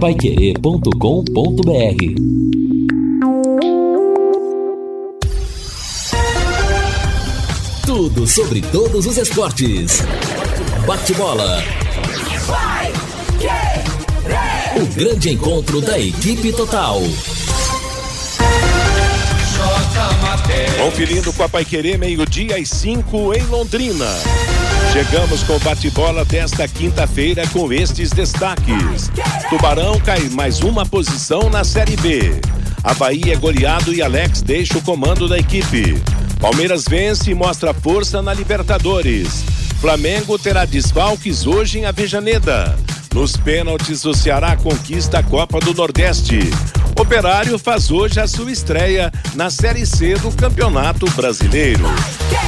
paiquerê.com.br Tudo sobre todos os esportes. Bate-bola. O grande encontro da equipe total. Conferindo com a Paiquerê, meio-dia e cinco em Londrina. Chegamos com o bate-bola desta quinta-feira com estes destaques. Tubarão cai mais uma posição na Série B. Havaí é goleado e Alex deixa o comando da equipe. Palmeiras vence e mostra força na Libertadores. Flamengo terá desfalques hoje em Avejaneda. Nos pênaltis, o Ceará conquista a Copa do Nordeste. Operário faz hoje a sua estreia na Série C do Campeonato Brasileiro.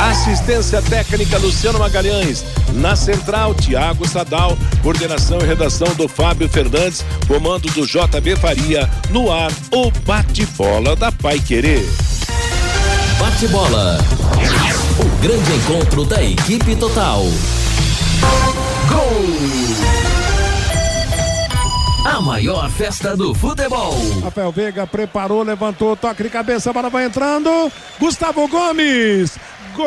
Assistência técnica Luciano Magalhães. Na central, Tiago Sadal. Coordenação e redação do Fábio Fernandes. Comando do JB Faria. No ar, o bate-bola da Pai Querer. Bate-bola. O grande encontro da equipe total. Gol! A maior festa do futebol. Rafael Veiga preparou, levantou, toque de cabeça, a bola vai entrando. Gustavo Gomes. Gol!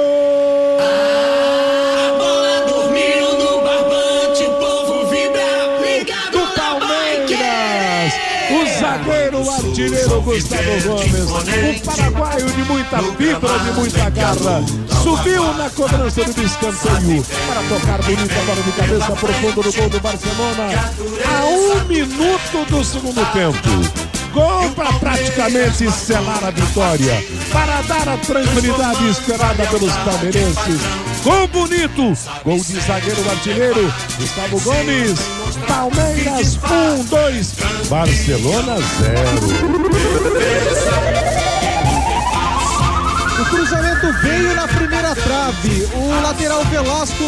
A bola dormiu no barbante, o povo vibra, ligado do Palmeiras. O zagueiro, o artilheiro Gustavo Gomes. O paraguaio de muita fibra, de muita garra. Subiu na cobrança do escanteio para tocar bonita bola de cabeça profundo no gol do Barcelona. A um minuto do segundo tempo. Gol para praticamente selar a vitória, para dar a tranquilidade esperada pelos palmeirenses. Gol bonito, gol de zagueiro artilheiro, Gustavo Gomes. Palmeiras 1, um, 2, Barcelona 0. O veio na trave. O lateral Velasco,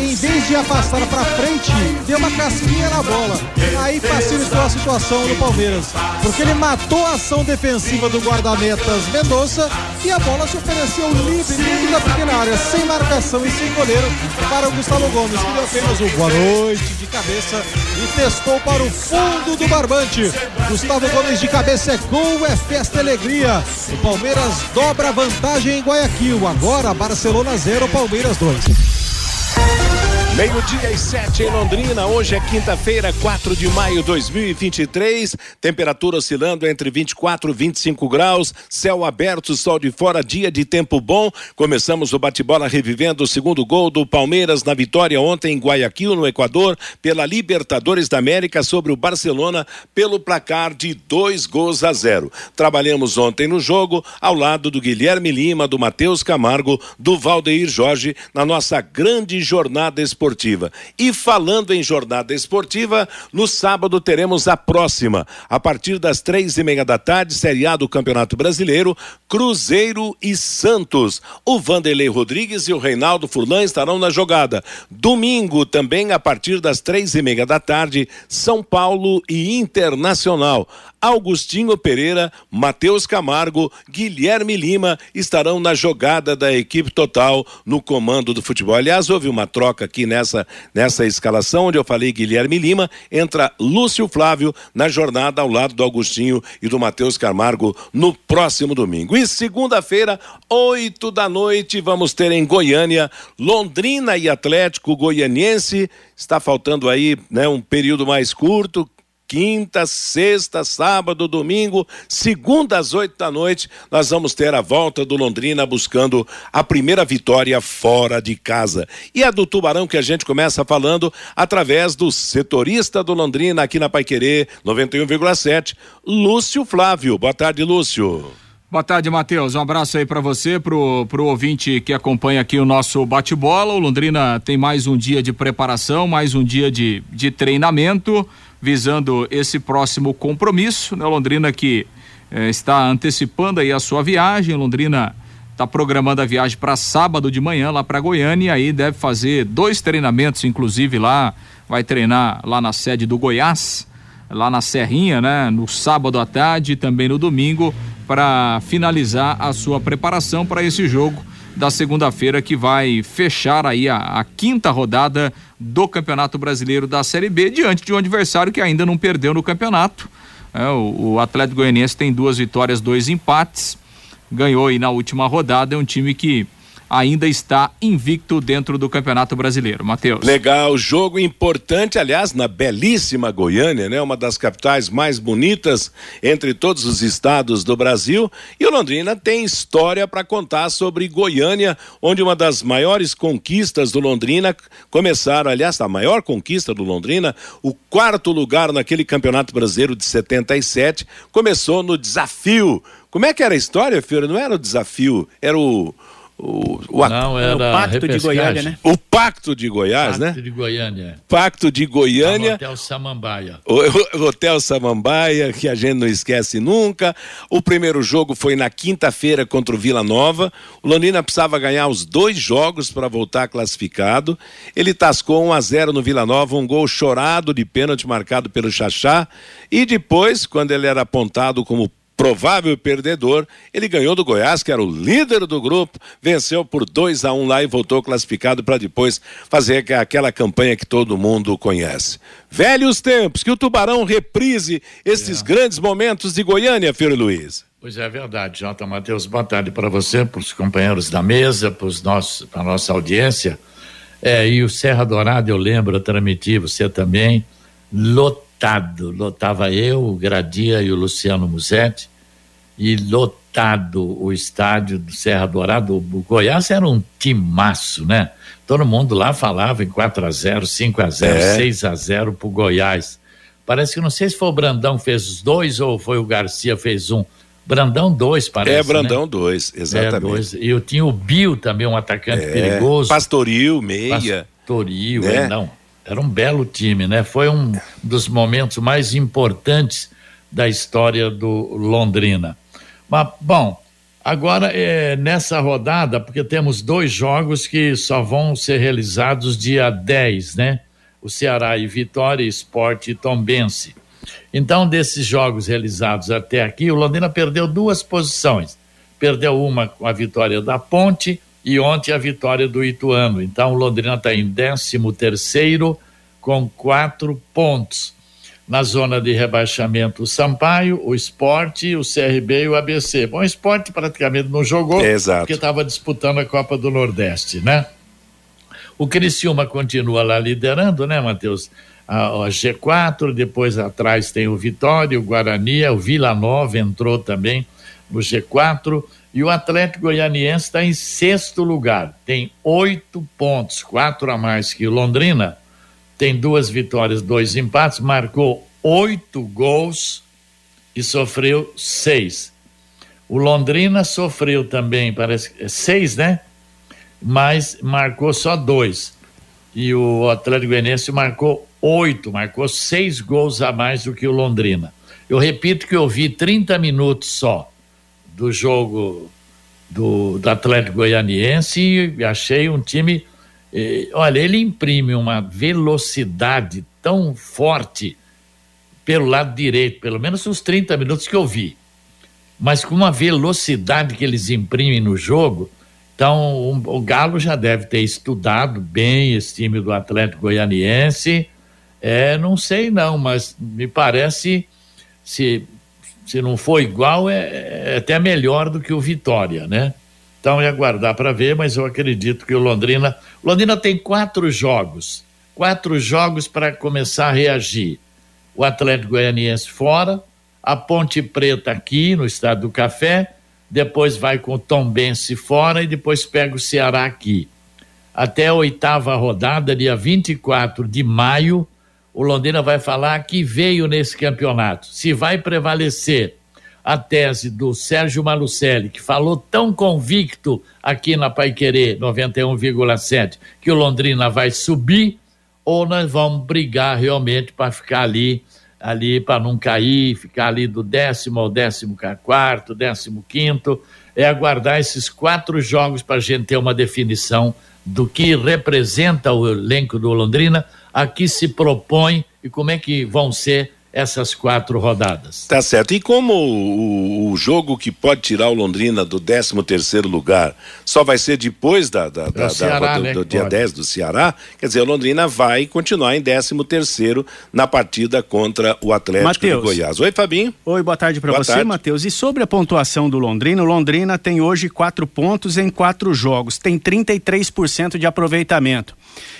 em vez de afastar para frente, deu uma casquinha na bola. Aí facilitou a situação do Palmeiras, porque ele matou a ação defensiva do guarda-metas Mendonça e a bola se ofereceu livre dentro da pequena área, sem marcação e sem goleiro para o Gustavo Gomes, que deu apenas um boa noite de cabeça e testou para o fundo do barbante. Gustavo Gomes de cabeça é gol, é festa e alegria. O Palmeiras dobra a vantagem em Guayaquil. Agora Barcelona 0, Palmeiras 2. Meio-dia e sete em Londrina. Hoje é quinta-feira, 4 de maio de 2023. Temperatura oscilando entre 24 e 25 graus. Céu aberto, sol de fora, dia de tempo bom. Começamos o bate-bola revivendo o segundo gol do Palmeiras na vitória ontem em Guayaquil, no Equador, pela Libertadores da América sobre o Barcelona, pelo placar de dois gols a zero. Trabalhamos ontem no jogo ao lado do Guilherme Lima, do Matheus Camargo, do Valdeir Jorge, na nossa grande jornada esportiva esportiva. E falando em jornada esportiva, no sábado teremos a próxima, a partir das três e meia da tarde, Série A do Campeonato Brasileiro, Cruzeiro e Santos. O Vanderlei Rodrigues e o Reinaldo Furlan estarão na jogada. Domingo, também a partir das três e meia da tarde, São Paulo e Internacional. Augustinho Pereira, Matheus Camargo, Guilherme Lima estarão na jogada da equipe total no comando do futebol. Aliás, houve uma troca aqui nessa, nessa escalação, onde eu falei Guilherme Lima, entra Lúcio Flávio na jornada ao lado do Augustinho e do Matheus Camargo no próximo domingo. E segunda-feira, oito da noite, vamos ter em Goiânia, Londrina e Atlético Goianiense. Está faltando aí né, um período mais curto, quinta, sexta, sábado, domingo, segunda às oito da noite, nós vamos ter a volta do Londrina buscando a primeira vitória fora de casa. E a do Tubarão que a gente começa falando através do setorista do Londrina aqui na Paiquerê 91,7, Lúcio Flávio. Boa tarde, Lúcio. Boa tarde, Matheus. Um abraço aí para você, pro, pro ouvinte que acompanha aqui o nosso bate-bola. O Londrina tem mais um dia de preparação, mais um dia de, de treinamento visando esse próximo compromisso. Né? Londrina que eh, está antecipando aí a sua viagem. Londrina está programando a viagem para sábado de manhã lá para Goiânia e aí deve fazer dois treinamentos, inclusive lá vai treinar lá na sede do Goiás, lá na Serrinha, né? No sábado à tarde e também no domingo para finalizar a sua preparação para esse jogo da segunda-feira que vai fechar aí a, a, quinta rodada do Campeonato Brasileiro da Série B diante de um adversário que ainda não perdeu no campeonato. É, o, o Atlético Goianiense tem duas vitórias, dois empates, ganhou aí na última rodada, é um time que ainda está invicto dentro do Campeonato Brasileiro. Matheus. Legal, jogo importante, aliás, na belíssima Goiânia, né? Uma das capitais mais bonitas entre todos os estados do Brasil. E o Londrina tem história para contar sobre Goiânia, onde uma das maiores conquistas do Londrina começaram, aliás, a maior conquista do Londrina, o quarto lugar naquele Campeonato Brasileiro de 77, começou no desafio. Como é que era a história, Fiore? Não era o desafio, era o o, o, Não, era o Pacto de Goiânia, né? O Pacto de Goiás, Pacto né? Pacto de Goiânia. Pacto de Goiânia. No Hotel Samambaia. O, o, Hotel Samambaia, que a gente não esquece nunca. O primeiro jogo foi na quinta-feira contra o Vila Nova. O Londrina precisava ganhar os dois jogos para voltar classificado. Ele tascou 1 a 0 no Vila Nova, um gol chorado de pênalti marcado pelo Xaxá. E depois, quando ele era apontado como provável perdedor, ele ganhou do Goiás, que era o líder do grupo, venceu por 2 a 1 um lá e voltou classificado para depois fazer aquela campanha que todo mundo conhece. Velhos tempos, que o Tubarão reprise esses é. grandes momentos de Goiânia, Filho Luiz. Pois é verdade, Jota Matheus. Boa tarde para você, para os companheiros da mesa, para a nossa audiência. É, e o Serra Dourada, eu lembro, eu transmiti, você também, lotado. Lotava eu, o Gradia e o Luciano Musetti e lotado o estádio do Serra Dourado. O Goiás era um timaço, né? Todo mundo lá falava em 4 a 0 5 a 0 é. 6 a 0 pro Goiás. Parece que não sei se foi o Brandão fez os dois ou foi o Garcia fez um. Brandão dois, parece. É, Brandão né? dois, exatamente. É, dois. E eu tinha o Bill também, um atacante é. perigoso. Pastoril, meia. Pastoril, né? é, não. Era um belo time, né? Foi um dos momentos mais importantes da história do Londrina. Mas, bom, agora é nessa rodada, porque temos dois jogos que só vão ser realizados dia 10, né? O Ceará e Vitória, Esporte e Tombense. Então, desses jogos realizados até aqui, o Londrina perdeu duas posições. Perdeu uma com a vitória da Ponte e ontem a vitória do Ituano. Então, o Londrina está em 13 terceiro com quatro pontos na zona de rebaixamento o Sampaio, o Esporte, o CRB e o ABC. Bom, o Esporte praticamente não jogou Exato. porque estava disputando a Copa do Nordeste, né? O Criciúma continua lá liderando, né, Matheus? A, a, G4, depois atrás tem o Vitória, o Guarani, o Vila Nova entrou também no G4 e o Atlético Goianiense está em sexto lugar, tem oito pontos, quatro a mais que o Londrina tem duas vitórias, dois empates, marcou oito gols e sofreu seis. O Londrina sofreu também, parece seis, né? Mas marcou só dois. E o Atlético Goianiense marcou oito, marcou seis gols a mais do que o Londrina. Eu repito que eu vi 30 minutos só do jogo do, do Atlético Goianiense e achei um time olha, ele imprime uma velocidade tão forte pelo lado direito, pelo menos uns 30 minutos que eu vi. Mas com uma velocidade que eles imprimem no jogo, então um, o Galo já deve ter estudado bem esse time do Atlético Goianiense. É, não sei não, mas me parece se se não for igual é, é até melhor do que o Vitória, né? Então é aguardar para ver, mas eu acredito que o Londrina. Londrina tem quatro jogos. Quatro jogos para começar a reagir. O Atlético Goianiense fora, a Ponte Preta aqui no Estado do Café, depois vai com o Tombense fora e depois pega o Ceará aqui. Até a oitava rodada, dia 24 de maio, o Londrina vai falar que veio nesse campeonato. Se vai prevalecer a tese do Sérgio Malucelli, que falou tão convicto aqui na Paiquerê 91,7 que o Londrina vai subir, ou nós vamos brigar realmente para ficar ali, ali para não cair, ficar ali do décimo ao décimo quarto, décimo quinto, é aguardar esses quatro jogos para a gente ter uma definição do que representa o elenco do Londrina, a que se propõe e como é que vão ser essas quatro rodadas. Tá certo. E como o, o jogo que pode tirar o Londrina do 13 terceiro lugar só vai ser depois da, da, da, Ceará, da do, né, do dia pode. 10 do Ceará, quer dizer, o Londrina vai continuar em 13 terceiro na partida contra o Atlético Mateus. de Goiás. Oi, Fabinho. Oi, boa tarde para você, tarde. Matheus. E sobre a pontuação do Londrina, o Londrina tem hoje quatro pontos em quatro jogos, tem 33% de aproveitamento.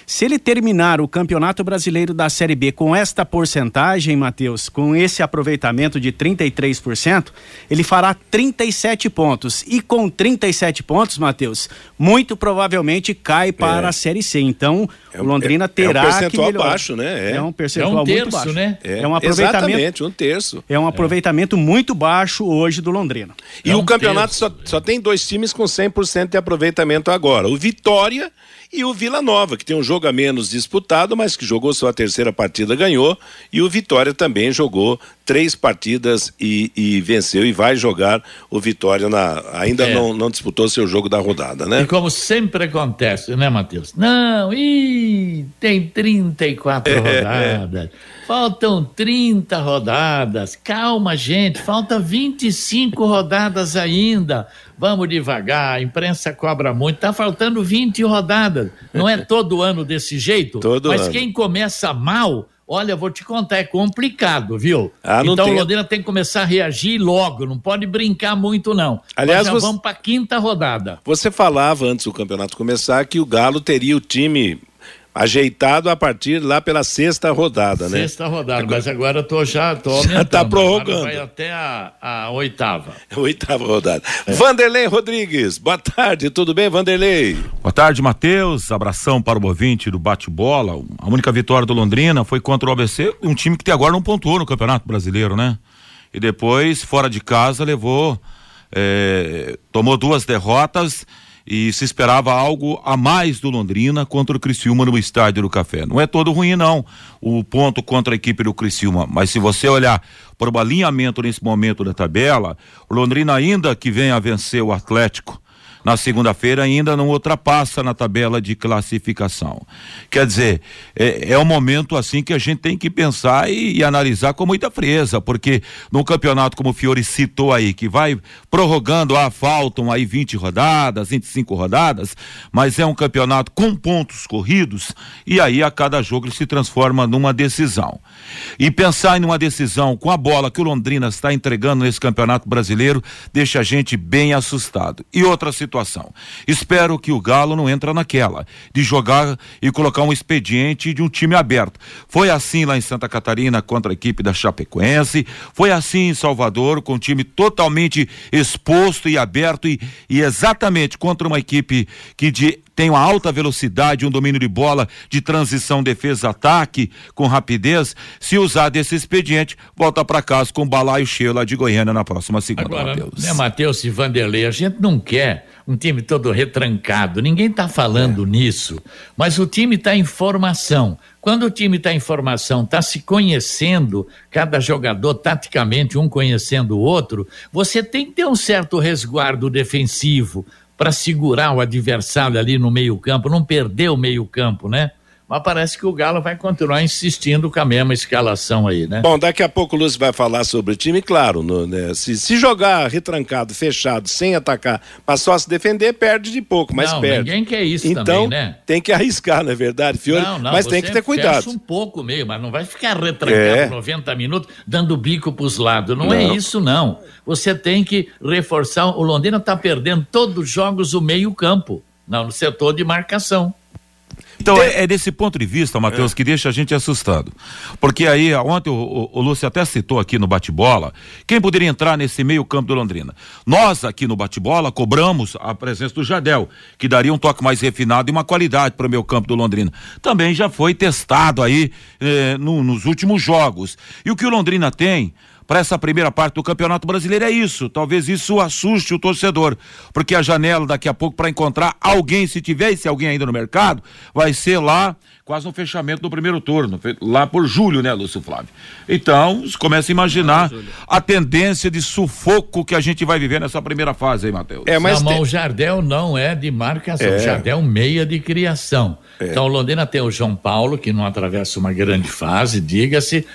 Se ele terminar o Campeonato Brasileiro da Série B com esta porcentagem, Matheus, com esse aproveitamento de 33%, ele fará 37 pontos. E com 37 pontos, Matheus, muito provavelmente cai para É. a Série C. Então, É o Londrina é- é um terá que percentual melhorar. baixo, né? É. É um percentual É um muito terço, baixo. né? É, um aproveitamento Exatamente, um terço. é um aproveitamento muito baixo hoje do Londrina. E É o um campeonato terço, só, só tem dois times com 100% de aproveitamento agora: o Vitória e o Vila Nova, que tem um jogo a menos disputado, mas que jogou sua terceira partida, ganhou. E o Vitória também jogou três partidas e, e venceu e vai jogar o Vitória na. Ainda É. não, não disputou seu jogo da rodada, né? E como sempre acontece, né, Matheus? Não, ih, tem 34 É, rodadas. Faltam 30 rodadas. Calma, gente, falta 25 rodadas ainda. Vamos devagar, a imprensa cobra muito. Tá faltando 20 rodadas. Não é todo ano desse jeito? Todo Mas ano. quem começa mal, olha, vou te contar, é complicado, viu? Ah, então tem- o Londrina tem que começar a reagir logo, não pode brincar muito, não. Aliás, Nós já você- vamos para quinta rodada. Você falava antes do campeonato começar que o Galo teria o time ajeitado a partir lá pela sexta rodada, né? Sexta rodada, mas agora eu tô já tô aumentando. tá Agora prorrogando. Vai até a, a oitava. Oitava rodada. Vanderlei Rodrigues, boa tarde, tudo bem, Vanderlei? Boa tarde, Matheus. Abração para o ouvinte do bate-bola. A única vitória do Londrina foi contra o ABC, um time que até agora não pontuou no Campeonato Brasileiro, né? E depois, fora de casa, levou. eh, tomou duas derrotas e se esperava algo a mais do Londrina contra o Criciúma no Estádio do Café. Não é todo ruim, não, o ponto contra a equipe do Criciúma. Mas se você olhar para o alinhamento nesse momento da tabela, o Londrina ainda que vem a vencer o Atlético na segunda-feira ainda não ultrapassa na tabela de classificação. Quer dizer, é, é um momento assim que a gente tem que pensar e, e analisar com muita frieza, porque num campeonato como o Fiore citou aí, que vai prorrogando, ah, faltam aí 20 rodadas, 25 rodadas, mas é um campeonato com pontos corridos e aí a cada jogo ele se transforma numa decisão. E pensar em uma decisão com a bola que o Londrina está entregando nesse campeonato brasileiro deixa a gente bem assustado. E outra situação. Espero que o Galo não entra naquela de jogar e colocar um expediente de um time aberto. Foi assim lá em Santa Catarina contra a equipe da Chapecoense, foi assim em Salvador com o time totalmente exposto e aberto e, e exatamente contra uma equipe que de tem uma alta velocidade, um domínio de bola de transição defesa-ataque com rapidez, se usar desse expediente, volta para casa com o balaio cheio lá de Goiânia na próxima segunda, Agora, Matheus. né, Matheus e Vanderlei, a gente não quer um time todo retrancado, ninguém está falando nisso, mas o time está em formação. Quando o time está em formação, está se conhecendo, cada jogador taticamente, um conhecendo o outro, você tem que ter um certo resguardo defensivo para segurar o adversário ali no meio-campo, não perder o meio-campo, né? Mas parece que o Galo vai continuar insistindo com a mesma escalação aí, né? Bom, daqui a pouco o Lúcio vai falar sobre o time, claro, no, né, se, se jogar retrancado, fechado, sem atacar, mas só se defender, perde de pouco, mas Não, perde. ninguém quer isso então, também, né? tem que arriscar, não é verdade, Fiore? Não, não, mas tem que ter cuidado. fecha um pouco meio, mas não vai ficar retrancado É. 90 minutos, dando bico pros lados. Não, é Não. isso, não. Você tem que reforçar. O Londrina está perdendo todos os jogos o meio-campo, não, no setor de marcação. Então é, é desse ponto de vista, Matheus, que deixa a gente assustado. Porque aí, ontem o, o, o Lúcio até citou aqui no bate-bola, quem poderia entrar nesse meio campo do Londrina? Nós aqui no bate-bola cobramos a presença do Jadel, que daria um toque mais refinado e uma qualidade para o meio campo do Londrina. Também já foi testado aí eh, no- nos últimos jogos. E o que o Londrina tem para essa primeira parte do Campeonato Brasileiro é isso. Talvez isso assuste o torcedor, porque a janela daqui a pouco para encontrar alguém, se tiver esse alguém ainda no mercado, vai ser lá quase no fechamento do primeiro turno, lá por julho, né, Lúcio Flávio? Então, você começa a imaginar a tendência de sufoco que a gente vai viver nessa primeira fase aí, Matheus. É, mas não, tem- o Jardel não é de marcação, É. o Jardel é um meia de criação. Então o Londrina tem o João Paulo, que não atravessa uma grande fase, diga-se.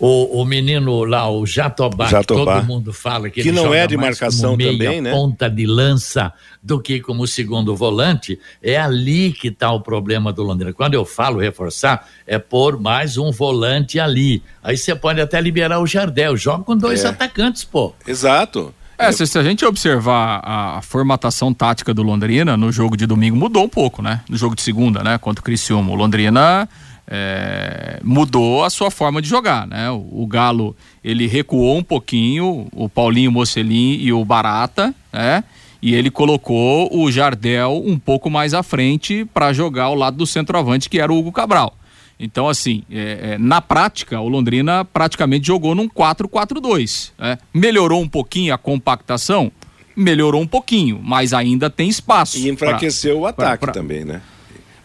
O, o menino lá, o Jatobá, que Jatobá. todo mundo fala que, Que ele não joga é de mais marcação como meia, também, né? ponta de lança do que como segundo volante, é ali que está o problema do Londrina. Quando eu falo reforçar, é pôr mais um volante ali. Aí você pode até liberar o Jardel, joga com dois É. atacantes, pô. Exato. É, se, se a gente observar a, a formatação tática do Londrina no jogo de domingo mudou um pouco, né? No jogo de segunda, né? Contra o Criciúma. O Londrina é, mudou a sua forma de jogar, né? O, o Galo, ele recuou um pouquinho, o Paulinho Mocelin e o Barata, né? E ele colocou o Jardel um pouco mais à frente para jogar ao lado do centroavante, que era o Hugo Cabral. Então, assim, é, é, na prática, o Londrina praticamente jogou num 4-4-2. né? Melhorou um pouquinho a compactação? Melhorou um pouquinho, mas ainda tem espaço. E enfraqueceu o pra- ataque pra- também, né?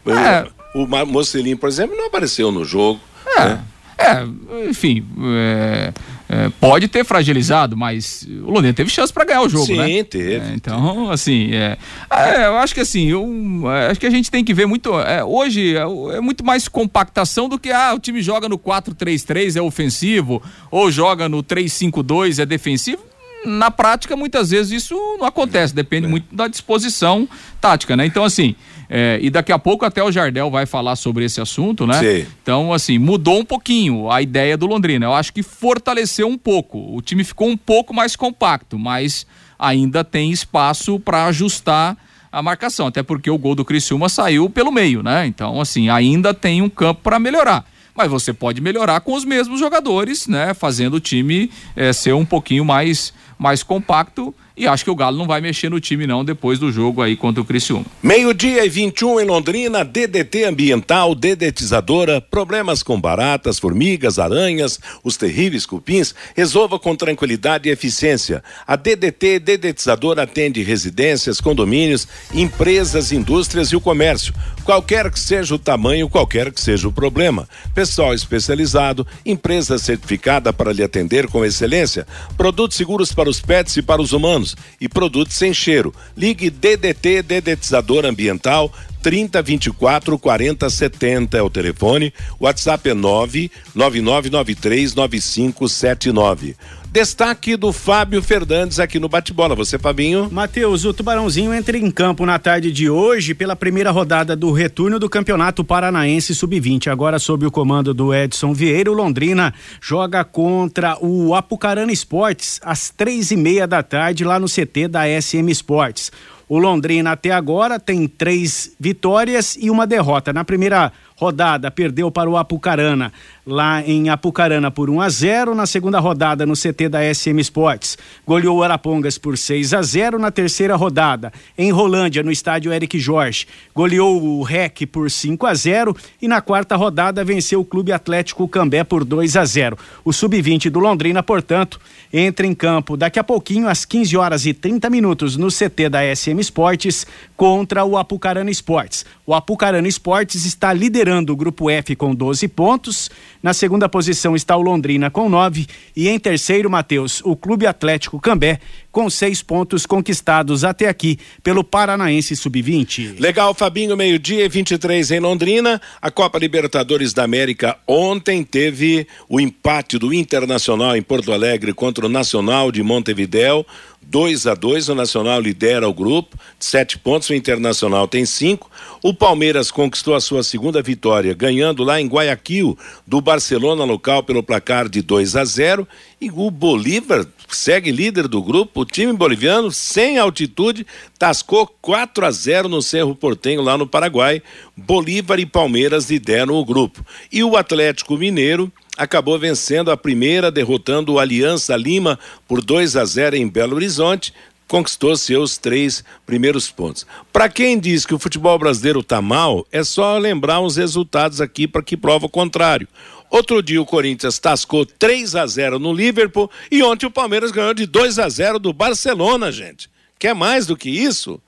É. O Ma- Mocelin, por exemplo, não apareceu no jogo. É, né? é, enfim, é, é, pode ter fragilizado, mas o Londrina teve chance para ganhar o jogo, Sim, né? teve. É, então, assim, é, é, eu acho que assim, eu, é, acho que a gente tem que ver muito. é, hoje é, é muito mais compactação do que ah, o time joga no 4-3-3 é ofensivo, ou joga no 3-5-2 é defensivo. Na prática, muitas vezes isso não acontece, É. depende muito da disposição tática, né? Então, assim, é, e daqui a pouco até o Jardel vai falar sobre esse assunto, né? Sim. Então, assim, mudou um pouquinho a ideia do Londrina. Eu acho que fortaleceu um pouco. O time ficou um pouco mais compacto, mas ainda tem espaço para ajustar a marcação, até porque o gol do Criciúma saiu pelo meio, né? Então, assim, ainda tem um campo para melhorar. Mas você pode melhorar com os mesmos jogadores, né? Fazendo o time eh, ser um pouquinho mais, mais compacto. E acho que o Galo não vai mexer no time, não, depois do jogo aí contra o Criciúma. Meio-dia e 21 em Londrina, DDT Ambiental, dedetizadora, problemas com baratas, formigas, aranhas, os terríveis cupins, resolva com tranquilidade e eficiência. A DDT Dedetizadora atende residências, condomínios, empresas, indústrias e o comércio. Qualquer que seja o tamanho, qualquer que seja o problema. Pessoal especializado, empresa certificada para lhe atender com excelência, produtos seguros para os pets e para os humanos e produtos sem cheiro. Ligue DDT Dedetizador Ambiental 30 24 40 70 é o telefone. WhatsApp é 9 9993 9579. Destaque do Fábio Fernandes aqui no Bate-Bola. Você, Fabinho? Matheus, o Tubarãozinho entra em campo na tarde de hoje pela primeira rodada do retorno do Campeonato Paranaense Sub-20. Agora, sob o comando do Edson Vieira, o Londrina joga contra o Apucarana Esportes às três e meia da tarde lá no CT da SM Esportes. O Londrina até agora tem três vitórias e uma derrota. Na primeira rodada perdeu para o Apucarana lá em Apucarana por 1 a 0 na segunda rodada no CT da SM Sports. Goleou Arapongas por 6 a 0 na terceira rodada. Em Rolândia no estádio Eric Jorge, goleou o REC por 5 a 0 e na quarta rodada venceu o Clube Atlético Cambé por 2 a 0. O sub-20 do Londrina, portanto, entra em campo daqui a pouquinho às 15 horas e 30 minutos no CT da SM Esportes contra o Apucarana Esportes. O Apucarana Esportes está liderando o grupo F com 12 pontos. Na segunda posição está o Londrina com 9 e em terceiro, Matheus, o Clube Atlético Cambé com seis pontos conquistados até aqui pelo Paranaense Sub-20. Legal, Fabinho, meio-dia e 23 em Londrina. A Copa Libertadores da América ontem teve o empate do Internacional em Porto Alegre contra o Nacional de Montevidéu. 2 a 2 o Nacional lidera o grupo, sete pontos, o Internacional tem cinco. O Palmeiras conquistou a sua segunda vitória, ganhando lá em Guayaquil do Barcelona local pelo placar de 2 a 0 e o Bolívar segue líder do grupo. O time boliviano, sem altitude, tascou 4 a 0 no Cerro Portenho, lá no Paraguai. Bolívar e Palmeiras lideram o grupo. E o Atlético Mineiro acabou vencendo a primeira, derrotando o Aliança Lima por 2 a 0 em Belo Horizonte. Conquistou seus três primeiros pontos. Para quem diz que o futebol brasileiro está mal, é só lembrar os resultados aqui para que prova o contrário. Outro dia o Corinthians tascou 3 a 0 no Liverpool e ontem o Palmeiras ganhou de 2 a 0 do Barcelona, gente. Quer mais do que isso?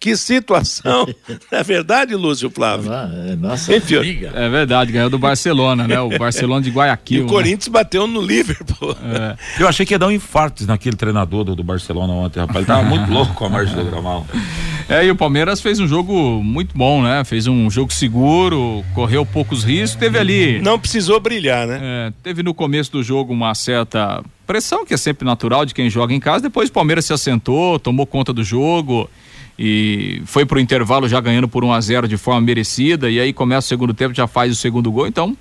Que situação! É verdade, Lúcio Flávio? Nossa, Enfim, briga. É verdade, ganhou do Barcelona, né? O Barcelona de E Guayaquil. o né? Corinthians bateu no Liverpool. Eu achei que ia dar um infarto naquele treinador do, do Barcelona ontem, rapaz. Ele tava muito louco com a marcha do gramado. É, e o Palmeiras fez um jogo muito bom, né? Fez um jogo seguro, correu poucos riscos, teve ali. Não precisou brilhar, né? É, teve no começo do jogo uma certa pressão, que é sempre natural de quem joga em casa. Depois o Palmeiras se assentou, tomou conta do jogo e foi pro intervalo já ganhando por 1 a 0 de forma merecida. E aí começa o segundo tempo, já faz o segundo gol. Então,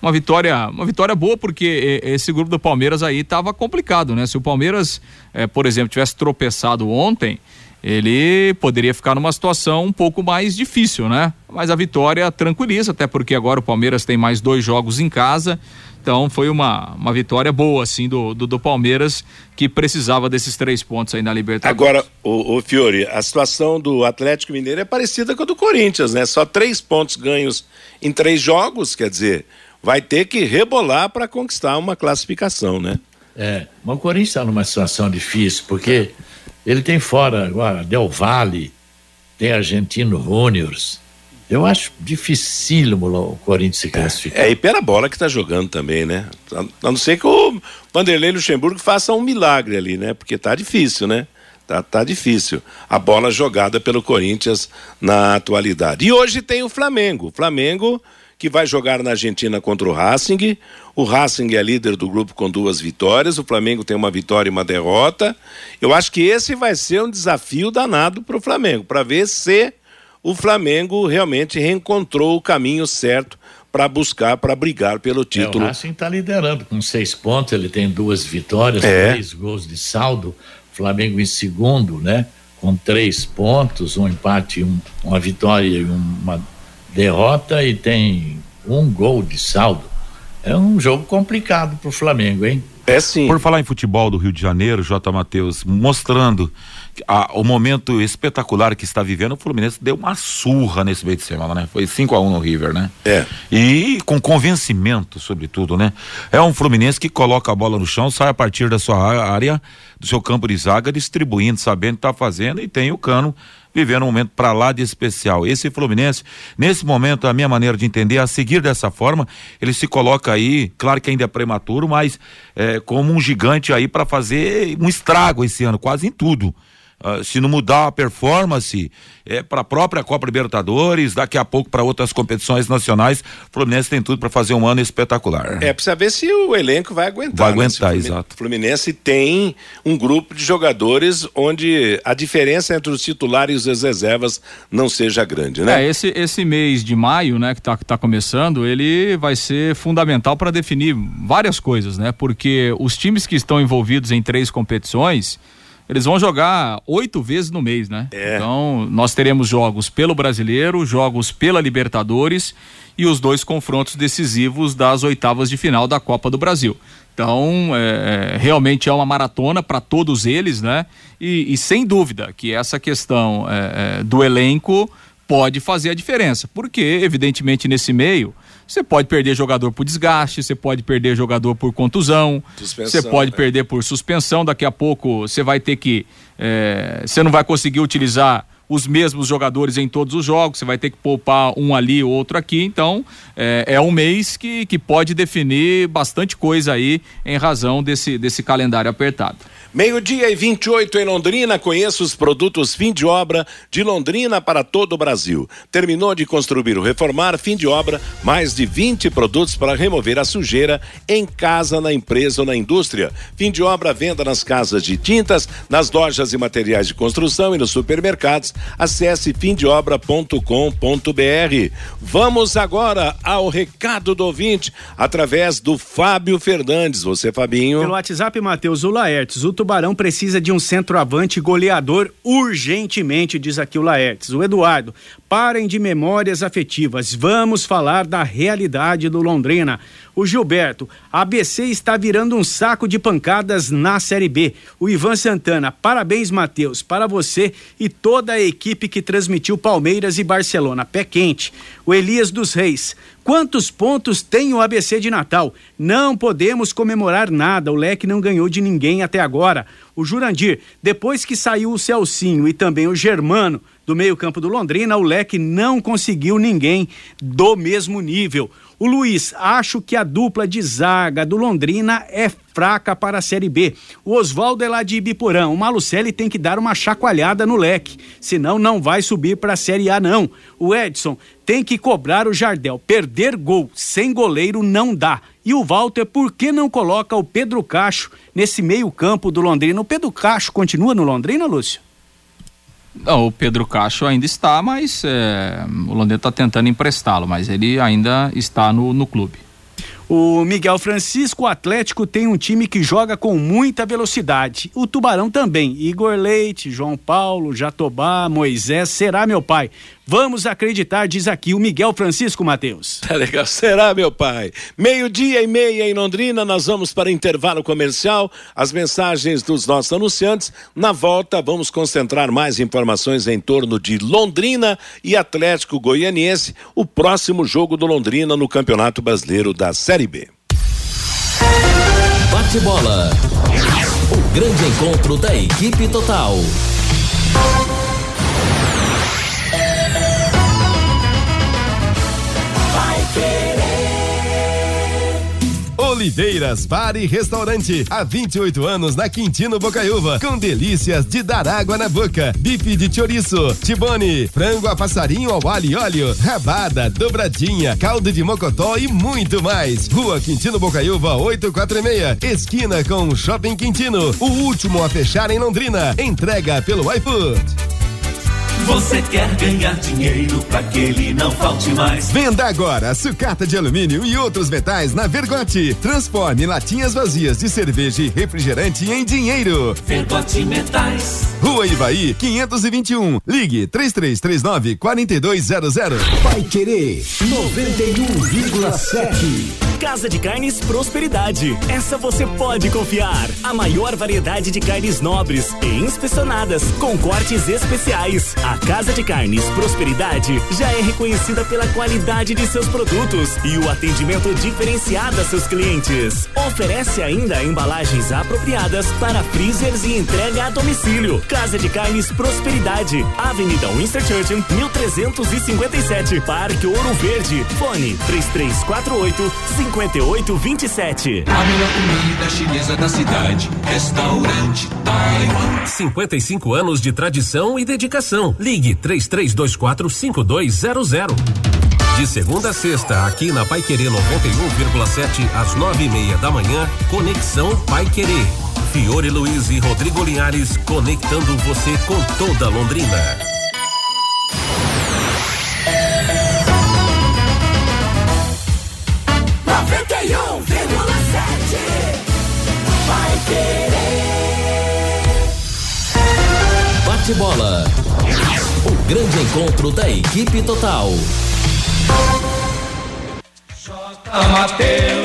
uma vitória, uma vitória boa, porque esse grupo do Palmeiras aí estava complicado, né? Se o Palmeiras, eh, por exemplo, tivesse tropeçado ontem, ele poderia ficar numa situação um pouco mais difícil, né? Mas a vitória tranquiliza, até porque agora o Palmeiras tem mais dois jogos em casa. Então foi uma, uma vitória boa, assim, do, do, do Palmeiras, que precisava desses três pontos aí na Libertadores. Agora, o, o, Fiore, a situação do Atlético Mineiro é parecida com a do Corinthians, né? Só três pontos ganhos em três jogos, quer dizer, vai ter que rebolar para conquistar uma classificação, né? É, mas o Corinthians está numa situação difícil, porque ele tem fora agora Del Valle, tem Argentino Juniors. Eu acho dificílimo o Corinthians se classificar. É, é e pela bola que está jogando também, né? A não ser que o Vanderlei Luxemburgo faça um milagre ali, né? Porque tá difícil, né? Tá, tá difícil. A bola jogada pelo Corinthians na atualidade. E hoje tem o Flamengo. O Flamengo que vai jogar na Argentina contra o Racing. O Racing é líder do grupo com duas vitórias, o Flamengo tem uma vitória e uma derrota. Eu acho que esse vai ser um desafio danado para o Flamengo, para ver se o Flamengo realmente reencontrou o caminho certo para buscar, para brigar pelo título. É, o Racing está liderando com seis pontos, ele tem duas vitórias, é. três gols de saldo. Flamengo em segundo, né? Com três pontos, um empate, um, uma vitória e uma derrota e tem um gol de saldo. É um jogo complicado para o Flamengo, hein? É sim. Por falar em futebol do Rio de Janeiro, J. Matheus, mostrando a, o momento espetacular que está vivendo, o Fluminense deu uma surra nesse meio de semana, né? Foi 5 a 1 um no River, né? É. E com convencimento, sobretudo, né? É um Fluminense que coloca a bola no chão, sai a partir da sua área, do seu campo de zaga, distribuindo, sabendo o que está fazendo e tem o cano vivendo um momento para lá de especial. Esse Fluminense, nesse momento, a minha maneira de entender, a seguir dessa forma, ele se coloca aí, claro que ainda é prematuro, mas é, como um gigante aí para fazer um estrago esse ano, quase em tudo. Uh, se não mudar a performance é, para a própria Copa Libertadores, daqui a pouco para outras competições nacionais, o Fluminense tem tudo para fazer um ano espetacular. É, precisa ver se o elenco vai aguentar. Vai né? aguentar, né? exato. O Fluminense tem um grupo de jogadores onde a diferença entre os titulares e as reservas não seja grande, né? É, esse, esse mês de maio, né, que está que tá começando, ele vai ser fundamental para definir várias coisas, né? Porque os times que estão envolvidos em três competições eles vão jogar oito vezes no mês, né? É. Então, nós teremos jogos pelo Brasileiro, jogos pela Libertadores e os dois confrontos decisivos das oitavas de final da Copa do Brasil. Então, é, é realmente é uma maratona para todos eles, né? E, e, sem dúvida que essa questão é, é, do elenco pode fazer a diferença, porque, evidentemente, nesse meio você pode perder jogador por desgaste, você pode perder jogador por contusão, você pode né? perder por suspensão. Daqui a pouco você vai ter que. É, você não vai conseguir utilizar os mesmos jogadores em todos os jogos, você vai ter que poupar um ali, outro aqui. Então, é, é, um mês que, que pode definir bastante coisa aí em razão desse, desse calendário apertado. Meio-dia e 28 em Londrina, conheça os produtos fim de obra de Londrina para todo o Brasil. Terminou de construir ou reformar, fim de obra, mais de 20 produtos para remover a sujeira em casa, na empresa ou na indústria. Fim de obra, venda nas casas de tintas, nas lojas e materiais de construção e nos supermercados. Acesse fimdeobra.com.br. Vamos agora ao recado do ouvinte através do Fábio Fernandes. Você, Fabinho. Pelo WhatsApp, Matheus, o. O Tubarão precisa de um centroavante goleador urgentemente, diz aqui o Laertes. O Eduardo, parem de memórias afetivas, vamos falar da realidade do Londrina. O Gilberto, ABC está virando um saco de pancadas na Série B. O Ivan Santana, parabéns, Matheus, para você e toda a equipe que transmitiu Palmeiras e Barcelona. Pé quente. O Elias dos Reis, quantos pontos tem o ABC de Natal? Não podemos comemorar nada, o Leque não ganhou de ninguém até agora. O Jurandir, depois que saiu o Celcinho e também o Germano do meio-campo do Londrina, o Leque não conseguiu ninguém do mesmo nível. O Luiz, acho que a dupla de zaga do Londrina é fraca para a Série B. O Oswaldo é lá de Ibiporã. O Malucelli tem que dar uma chacoalhada no leque, senão não vai subir para a Série A não. O Edson tem que cobrar o Jardel. Perder gol sem goleiro não dá. E o Walter, por que não coloca o Pedro Cacho nesse meio-campo do Londrina? O Pedro Cacho continua no Londrina, Lúcio? Não, o Pedro Cacho ainda está, mas é, o Londrina está tentando emprestá-lo, mas ele ainda está no, no clube. O Miguel Francisco, o Atlético tem um time que joga com muita velocidade. O Tubarão também. Igor Leite, João Paulo, Jatobá, Moisés, será meu pai. Vamos acreditar, diz aqui o Miguel Francisco Mateus. Tá legal, será, meu pai? Meio-dia e meia em Londrina, nós vamos para intervalo comercial, as mensagens dos nossos anunciantes. Na volta, vamos concentrar mais informações em torno de Londrina e Atlético Goianiense, o próximo jogo do Londrina no Campeonato Brasileiro da Série B. Bate bola. O grande encontro da equipe total. Oliveiras Bar e Restaurante. Há 28 anos na Quintino Bocaiúva. Com delícias de dar água na boca. Bife de chouriço, tibone, frango a passarinho ao alho e óleo, rabada, dobradinha, caldo de mocotó e muito mais. Rua Quintino Bocaiúva 846. Esquina com Shopping Quintino. O último a fechar em Londrina. Entrega pelo iFood. Você quer ganhar dinheiro para que ele não falte mais. Venda agora sucata de alumínio e outros metais na Vergote. Transforme latinhas vazias de cerveja e refrigerante em dinheiro. Vergote Metais. Rua Ivaí, 521. Ligue 3339 4200. Vai querer 91,7. Casa de Carnes Prosperidade. Essa você pode confiar. A maior variedade de carnes nobres e inspecionadas, com cortes especiais. A Casa de Carnes Prosperidade já é reconhecida pela qualidade de seus produtos e o atendimento diferenciado a seus clientes. Oferece ainda embalagens apropriadas para freezers e entrega a domicílio. Casa de Carnes Prosperidade. Avenida Winston Churchill, 1357. Parque Ouro Verde. Fone 3348 5827. A melhor comida chinesa da cidade. Restaurante Taiwan. 55 anos de tradição e dedicação. Ligue 3324 5200. De segunda a sexta, aqui na Pai Querer 91,7 às nove e meia da manhã, Conexão Pai Querer. Fiore Luiz e Rodrigo Linhares conectando você com toda Londrina. Vai querer. Bate bola. O grande encontro da equipe total.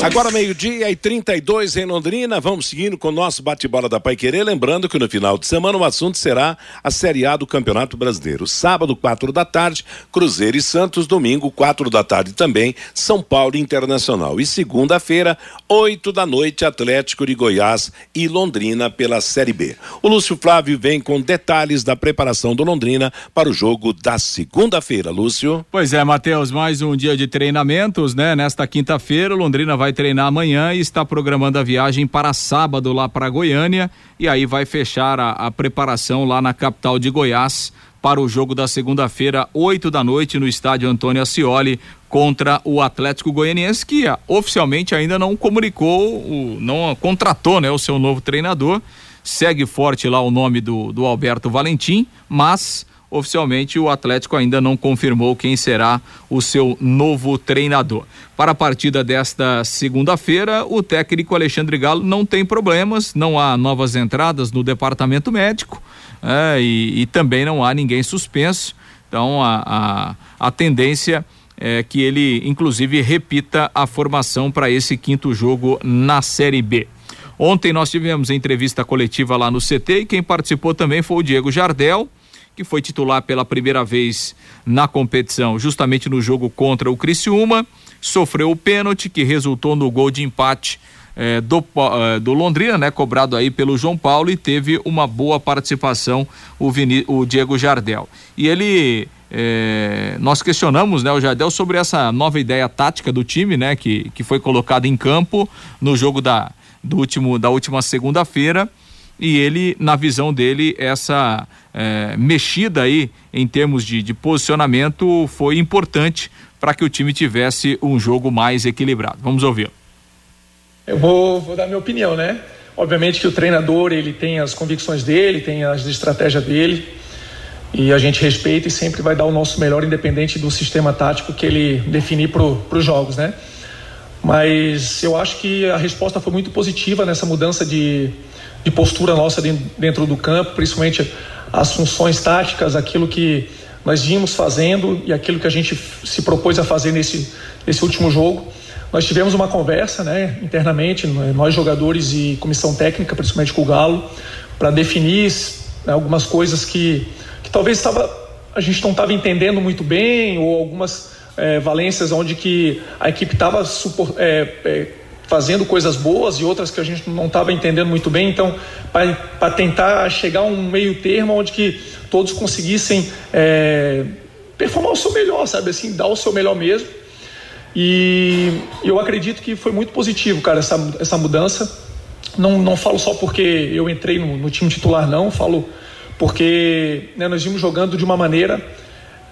Agora meio-dia e 32 em Londrina, vamos seguindo com o nosso bate-bola da Pai Querer, lembrando que no final de semana o assunto será a Série A do Campeonato Brasileiro. Sábado, quatro da tarde, Cruzeiro e Santos, domingo, quatro da tarde também, São Paulo Internacional. E segunda-feira, oito da noite, Atlético de Goiás e Londrina pela Série B. O Lúcio Flávio vem com detalhes da preparação do Londrina para o jogo da segunda-feira. Lúcio. Pois é, Matheus, mais um dia de treinamentos, né? Nesta quinta-feira, Londrina vai treinar amanhã e está programando a viagem para sábado lá para Goiânia e aí vai fechar a, a preparação lá na capital de Goiás para o jogo da segunda-feira, 8 da noite, no estádio Antônio Ascioli, contra o Atlético Goianiense, que ah, oficialmente ainda não comunicou, não contratou né, o seu novo treinador. Segue forte lá o nome do, do Alberto Valentim, mas oficialmente o Atlético ainda não confirmou quem será o seu novo treinador. Para a partida desta segunda-feira, o técnico Alexandre Galo não tem problemas, não há novas entradas no departamento médico é, e, e, também não há ninguém suspenso. Então a, a, a tendência é que ele, inclusive, repita a formação para esse quinto jogo na Série B. Ontem nós tivemos entrevista coletiva lá no CT e quem participou também foi o Diego Jardel que foi titular pela primeira vez na competição, justamente no jogo contra o Criciúma, sofreu o pênalti que resultou no gol de empate eh, do, eh, do Londrina, né, cobrado aí pelo João Paulo e teve uma boa participação o, Vini, o Diego Jardel. E ele é, nós questionamos né, o Jardel sobre essa nova ideia tática do time, né, que, que foi colocada em campo no jogo da, do último, da última segunda-feira. E ele, na visão dele, essa é, mexida aí em termos de, de posicionamento foi importante para que o time tivesse um jogo mais equilibrado. Vamos ouvir. Eu vou, vou dar minha opinião, né? Obviamente que o treinador ele tem as convicções dele, tem as estratégias dele e a gente respeita e sempre vai dar o nosso melhor independente do sistema tático que ele definir para os jogos, né? Mas eu acho que a resposta foi muito positiva nessa mudança de, de postura nossa dentro do campo, principalmente as funções táticas, aquilo que nós vimos fazendo e aquilo que a gente se propôs a fazer nesse, nesse último jogo. Nós tivemos uma conversa né, internamente, nós jogadores e comissão técnica, principalmente com o Galo, para definir né, algumas coisas que, que talvez estava, a gente não estava entendendo muito bem, ou algumas é, valências onde que a equipe estava é, é, fazendo coisas boas e outras que a gente não estava entendendo muito bem. Então, para tentar chegar a um meio termo onde que todos conseguissem é, performar o seu melhor, sabe assim, dar o seu melhor mesmo e eu acredito que foi muito positivo, cara, essa, essa mudança. Não, não falo só porque eu entrei no, no time titular, não. Falo porque né, nós vimos jogando de uma maneira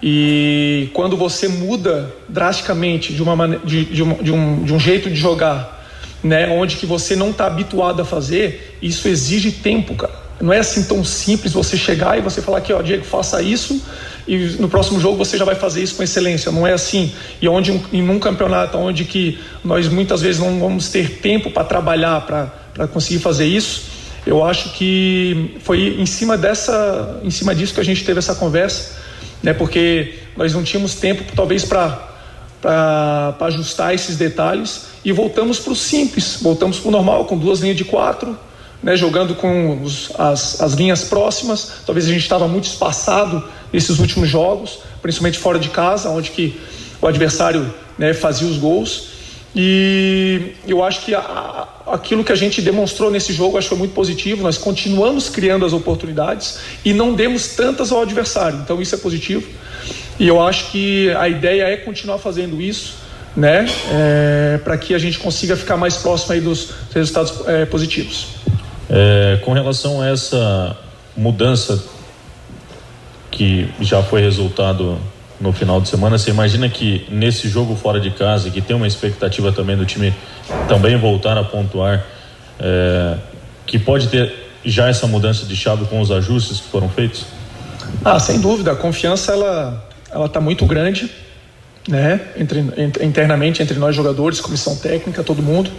e quando você muda drasticamente de, uma, de, de, um, de, um, de um jeito de jogar, né, onde que você não está habituado a fazer, isso exige tempo, cara. Não é assim tão simples você chegar e você falar aqui, ó, Diego, faça isso e no próximo jogo você já vai fazer isso com excelência. Não é assim. E onde em um campeonato onde que nós muitas vezes não vamos ter tempo para trabalhar para conseguir fazer isso, eu acho que foi em cima dessa, em cima disso que a gente teve essa conversa, né? Porque nós não tínhamos tempo talvez para para ajustar esses detalhes e voltamos para o simples, voltamos para o normal com duas linhas de quatro, né, jogando com os, as, as linhas próximas. Talvez a gente estava muito espaçado nesses últimos jogos, principalmente fora de casa, onde que o adversário né, fazia os gols. E eu acho que a, aquilo que a gente demonstrou nesse jogo acho que foi muito positivo. Nós continuamos criando as oportunidades e não demos tantas ao adversário. Então isso é positivo. E eu acho que a ideia é continuar fazendo isso, né? É, para que a gente consiga ficar mais próximo aí dos resultados é, positivos. É, com relação a essa mudança que já foi resultado no final de semana, você imagina que nesse jogo fora de casa, que tem uma expectativa também do time também voltar a pontuar, é, que pode ter já essa mudança de chave com os ajustes que foram feitos? Ah, sem dúvida, a confiança ela ela está muito grande, né, entre, internamente entre nós jogadores, comissão técnica, todo mundo.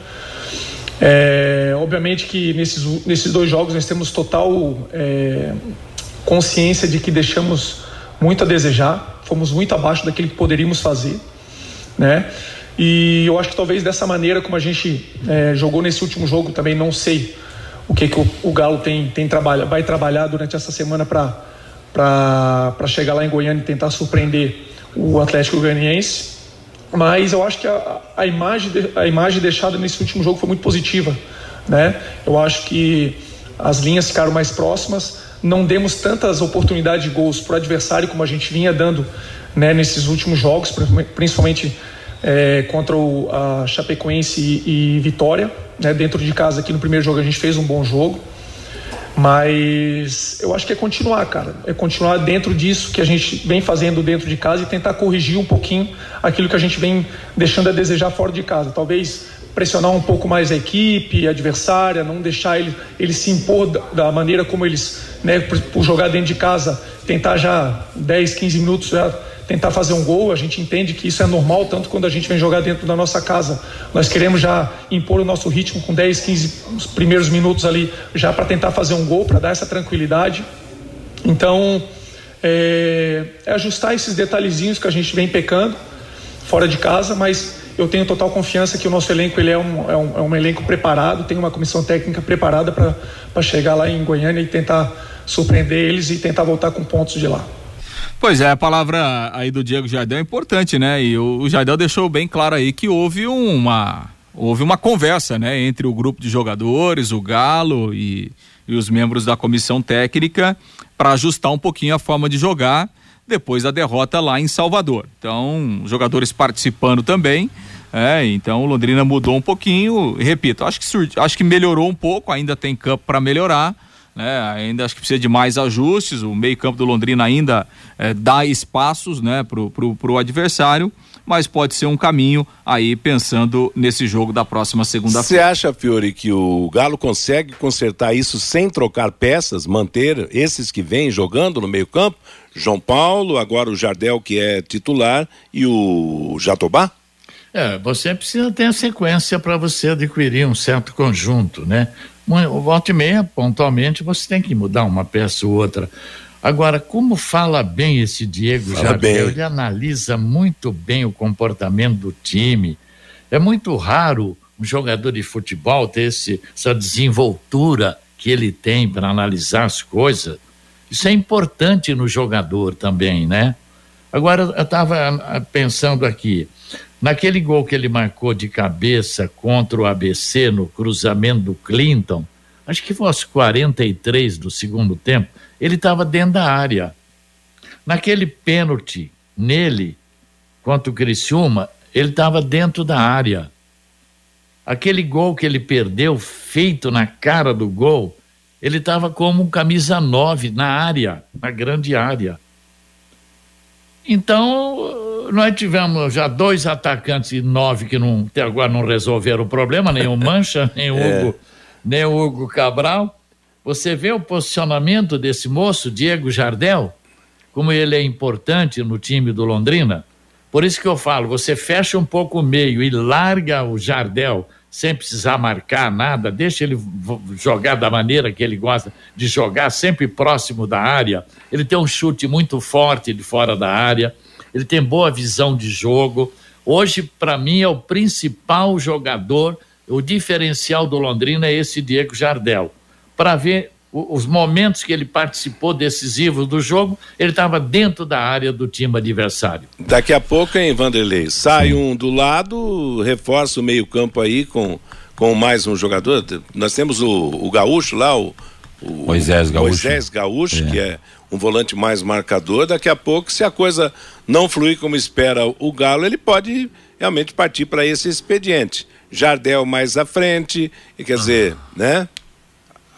É, obviamente que nesses, nesses dois jogos nós temos total é, consciência de que deixamos muito a desejar, fomos muito abaixo daquilo que poderíamos fazer, né? E eu acho que talvez dessa maneira como a gente é, jogou nesse último jogo também não sei o que, que o, o Galo tem, tem trabalha, vai trabalhar durante essa semana para para chegar lá em Goiânia e tentar surpreender o Atlético Goianiense mas eu acho que a, a, imagem, a imagem deixada nesse último jogo foi muito positiva. Né? Eu acho que as linhas ficaram mais próximas, não demos tantas oportunidades de gols para o adversário como a gente vinha dando né, nesses últimos jogos, principalmente é, contra o, a Chapecoense e, e Vitória. Né, dentro de casa, aqui no primeiro jogo, a gente fez um bom jogo. Mas eu acho que é continuar, cara. É continuar dentro disso que a gente vem fazendo dentro de casa e tentar corrigir um pouquinho aquilo que a gente vem deixando a desejar fora de casa. Talvez pressionar um pouco mais a equipe, a adversária, não deixar ele, ele se impor da, da maneira como eles, né, por, por, jogar dentro de casa, tentar já 10, 15 minutos já tentar fazer um gol. A gente entende que isso é normal, tanto quando a gente vem jogar dentro da nossa casa. Nós queremos já impor o nosso ritmo com 10, 15 primeiros minutos ali, já para tentar fazer um gol, para dar essa tranquilidade. Então, é, é ajustar esses detalhezinhos que a gente vem pecando fora de casa, mas eu tenho total confiança que o nosso elenco ele é, um, é, um, é um elenco preparado, tem uma comissão técnica preparada para chegar lá em Goiânia e tentar surpreender eles e tentar voltar com pontos de lá. Pois é, a palavra aí do Diego Jardel é importante, né? E o, o Jardel deixou bem claro aí que houve uma houve uma conversa, né, entre o grupo de jogadores, o Galo e, e os membros da comissão técnica para ajustar um pouquinho a forma de jogar depois da derrota lá em Salvador. Então, jogadores participando também. É, então o Londrina mudou um pouquinho. Repito, acho que, acho que melhorou um pouco, ainda tem campo para melhorar. Né? Ainda acho que precisa de mais ajustes. O meio-campo do Londrina ainda é, dá espaços né, pro, pro adversário mas pode ser um caminho aí pensando nesse jogo da próxima segunda-feira. Você acha, Fiore, que o Galo consegue consertar isso sem trocar peças, manter esses que vêm jogando no meio-campo? João Paulo, agora o Jardel, que é titular, e o Jatobá? É, você precisa ter a sequência para você adquirir um certo conjunto, né? Volta e meia, pontualmente, você tem que mudar uma peça ou outra. Agora, como fala bem esse Diego fala Jardel, bem. ele analisa muito bem o comportamento do time. É muito raro um jogador de futebol ter esse, essa desenvoltura que ele tem para analisar as coisas. Isso é importante no jogador também, né? Agora, eu estava pensando aqui, naquele gol que ele marcou de cabeça contra o ABC no cruzamento do Clinton, acho que foi aos 43 do segundo tempo, ele estava dentro da área. Naquele pênalti nele, contra o Criciúma, ele estava dentro da área. Aquele gol que ele perdeu, feito na cara do gol, ele estava como um camisa 9 na área, na grande área. Então, nós tivemos já dois atacantes e nove que não, até agora não resolveram o problema, nem o Mancha, nem o é. Hugo, nem o Hugo Cabral. Você vê o posicionamento desse moço, Diego Jardel, como ele é importante no time do Londrina. Por isso que eu falo, você fecha um pouco o meio e larga o Jardel sem precisar marcar nada, deixa ele jogar da maneira que ele gosta de jogar, sempre próximo da área. Ele tem um chute muito forte de fora da área, ele tem boa visão de jogo. Hoje, para mim, é o principal jogador, o diferencial do Londrina é esse Diego Jardel para ver os momentos que ele participou decisivos do jogo, ele estava dentro da área do time adversário. Daqui a pouco, hein, Vanderlei? Sai um do lado, reforça o meio-campo aí com, com mais um jogador. Nós temos o, o Gaúcho lá, o, o Moisés Gaúcho, Moisés Gaúcho é. que é um volante mais marcador. Daqui a pouco, se a coisa não fluir como espera o Galo, ele pode realmente partir para esse expediente. Jardel mais à frente, e quer dizer, né?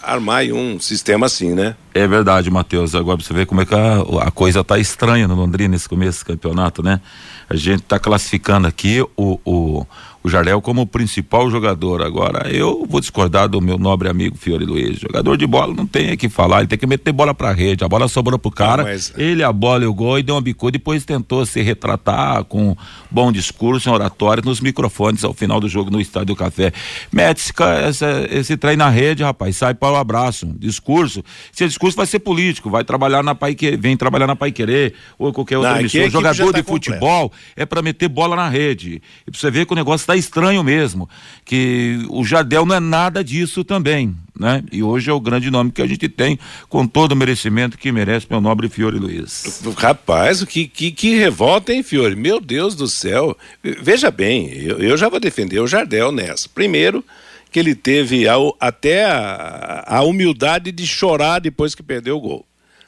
Armar um sistema assim, né? É verdade, Matheus. Agora você vê como é que a, a coisa tá estranha no Londrina nesse começo do campeonato, né? A gente tá classificando aqui o, o, o Jardel como o principal jogador. Agora, eu vou discordar do meu nobre amigo Fiore Luiz. Jogador de bola não tem o que falar, ele tem que meter bola pra rede. A bola sobrou pro cara, não, mas... ele a bola e o gol e deu uma bicuda. Depois tentou se retratar com bom discurso, oratório nos microfones ao final do jogo no Estádio do Café. Mete esse, esse, esse trem na rede, rapaz, sai para o abraço. Discurso. Se discurso vai ser político, vai trabalhar na Pai Querer, vem trabalhar na Pai Querer ou qualquer outra emissora. Jogador tá de futebol é para meter bola na rede. E pra você ver que o negócio está estranho mesmo, que o Jardel não é nada disso também, né? E hoje é o grande nome que a gente tem, com todo o merecimento que merece meu nobre Fiore Luiz. Rapaz, que, que, que revolta, hein, Fiore? Meu Deus do céu. Veja bem, eu, eu já vou defender o Jardel nessa. Primeiro, que ele teve a, até a, a humildade de chorar depois que perdeu o gol,